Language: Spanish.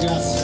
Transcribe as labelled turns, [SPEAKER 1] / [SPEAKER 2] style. [SPEAKER 1] Gracias.